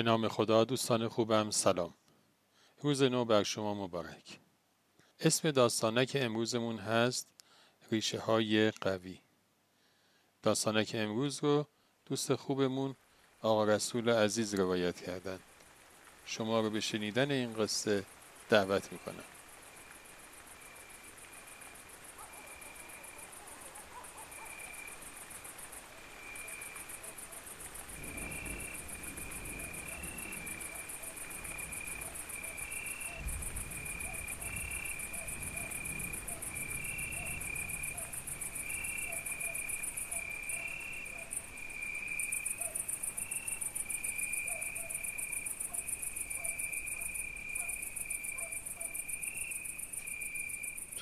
به نام خدا دوستان خوبم سلام. روز نو بر شما مبارک. اسم داستانک امروزمون هست ریشه های قوی داستانک امروز رو دوست خوبمون آقا رسول عزیز روایت کردن. شما رو به شنیدن این قصه دعوت می‌کنم.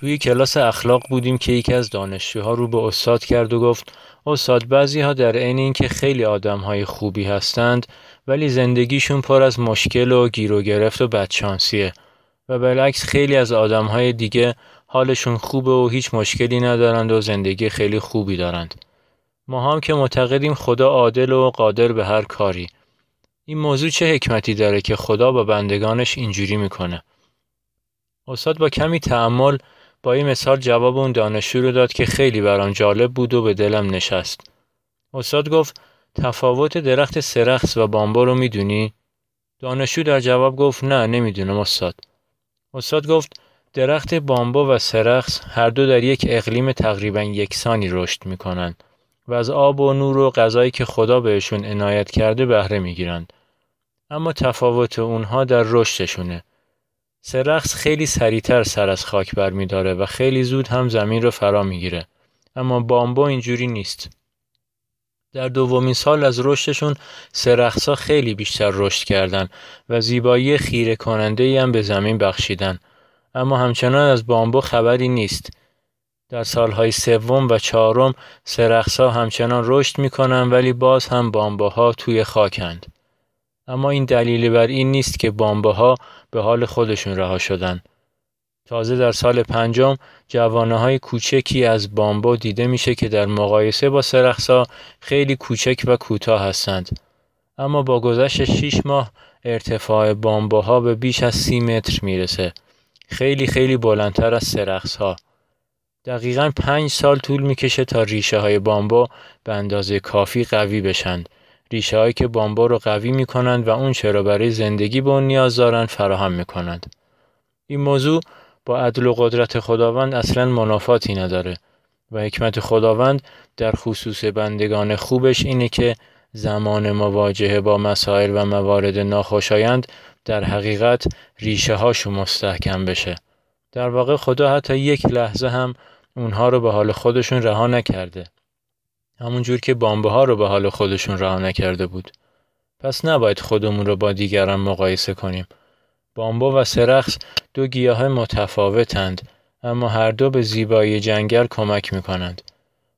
توی کلاس اخلاق بودیم که یکی از دانشجوها رو به استاد کرد و گفت استاد بعضی ها در عین اینکه خیلی آدم های خوبی هستند ولی زندگیشون پر از مشکل و گیر و گرفت و بدشانسیه و بالعکس خیلی از آدم های دیگه حالشون خوبه و هیچ مشکلی ندارند و زندگی خیلی خوبی دارند. ما هم که معتقدیم خدا عادل و قادر به هر کاری. این موضوع چه حکمتی داره که خدا با بندگانش اینجوری می‌کنه؟ استاد با کمی تعمل با این مثال جواب اون دانشجو رو داد که خیلی برام جالب بود و به دلم نشست. استاد گفت تفاوت درخت سرخس و بامبا رو می‌دونی؟ دانشجو در جواب گفت نه نمی‌دونم استاد. استاد گفت درخت بامبا و سرخس هر دو در یک اقلیم تقریبا یکسانی رشد می‌کنند و از آب و نور و غذایی که خدا بهشون عنایت کرده بهره می‌گیرند. اما تفاوت اونها در رشدشونه. سرخس خیلی سریعتر سر از خاک برمیداره و خیلی زود هم زمین رو فرا می‌گیره. اما بامبو اینجوری نیست. در دومین سال از رشدشون سرخسا خیلی بیشتر رشد کردن و زیبایی خیره کننده ای هم به زمین بخشیدن. اما همچنان از بامبو خبری نیست. در سالهای سوم و چهارم سرخسا همچنان رشد می‌کنن ولی باز هم بامبوها توی خاکند. اما این دلیلی بر این نیست که بامباها به حال خودشون رها شدن. تازه در سال پنجم جوانه های کوچکی از بامبا دیده میشه که در مقایسه با سرخسا خیلی کوچک و کوتاه هستند. اما با گذشت 6 ماه ارتفاع بامباها به بیش از سی متر می‌رسه. خیلی خیلی بلندتر از سرخس ها. دقیقا پنج سال طول می‌کشه تا ریشه های بامبا به اندازه کافی قوی بشند ریشه هایی که بامبا رو قوی می کنند و اون چرا برای زندگی به اون نیاز دارند فراهم می کنند. این موضوع با عدل و قدرت خداوند اصلا منافاتی نداره و حکمت خداوند در خصوص بندگان خوبش اینه که زمان مواجهه با مسائل و موارد ناخوشایند در حقیقت ریشه هاشو مستحکم بشه. در واقع خدا حتی یک لحظه هم اونها رو به حال خودشون رها نکرده. همونجور که بامبه ها رو به حال خودشون رها نکرده بود. پس نباید خودمون رو با دیگران مقایسه کنیم. بامبا و سرخس دو گیاه متفاوتند اما هر دو به زیبایی جنگل کمک می‌کنند.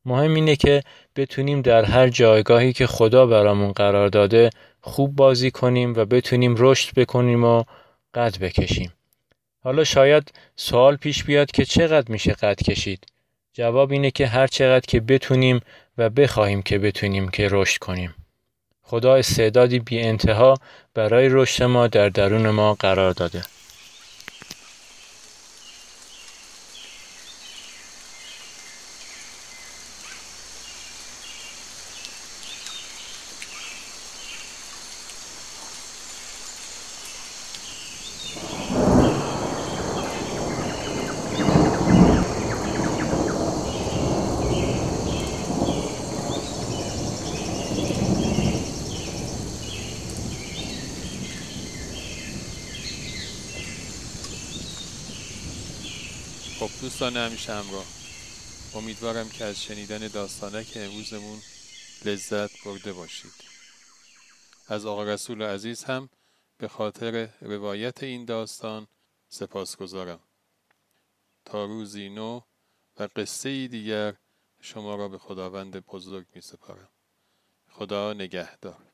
مهم اینه که بتونیم در هر جایگاهی که خدا برامون قرار داده خوب بازی کنیم و بتونیم رشد بکنیم و قد بکشیم. حالا شاید سوال پیش بیاد که چقدر میشه قد کشید؟ جواب اینه که هر چقدر که بتونیم و بخواهیم که بتونیم که رشد کنیم. خدا استعدادی بی انتها برای رشد ما در درون ما قرار داده. خب دوستان همیشه همراه امیدوارم که از شنیدن داستانک امروزمون لذت برده باشید. از آقا رسول عزیز هم به خاطر روایت این داستان سپاس گذارم تا روزی نو و قصه دیگر شما را به خداوند بزرگ می سپارم خدا نگهدار.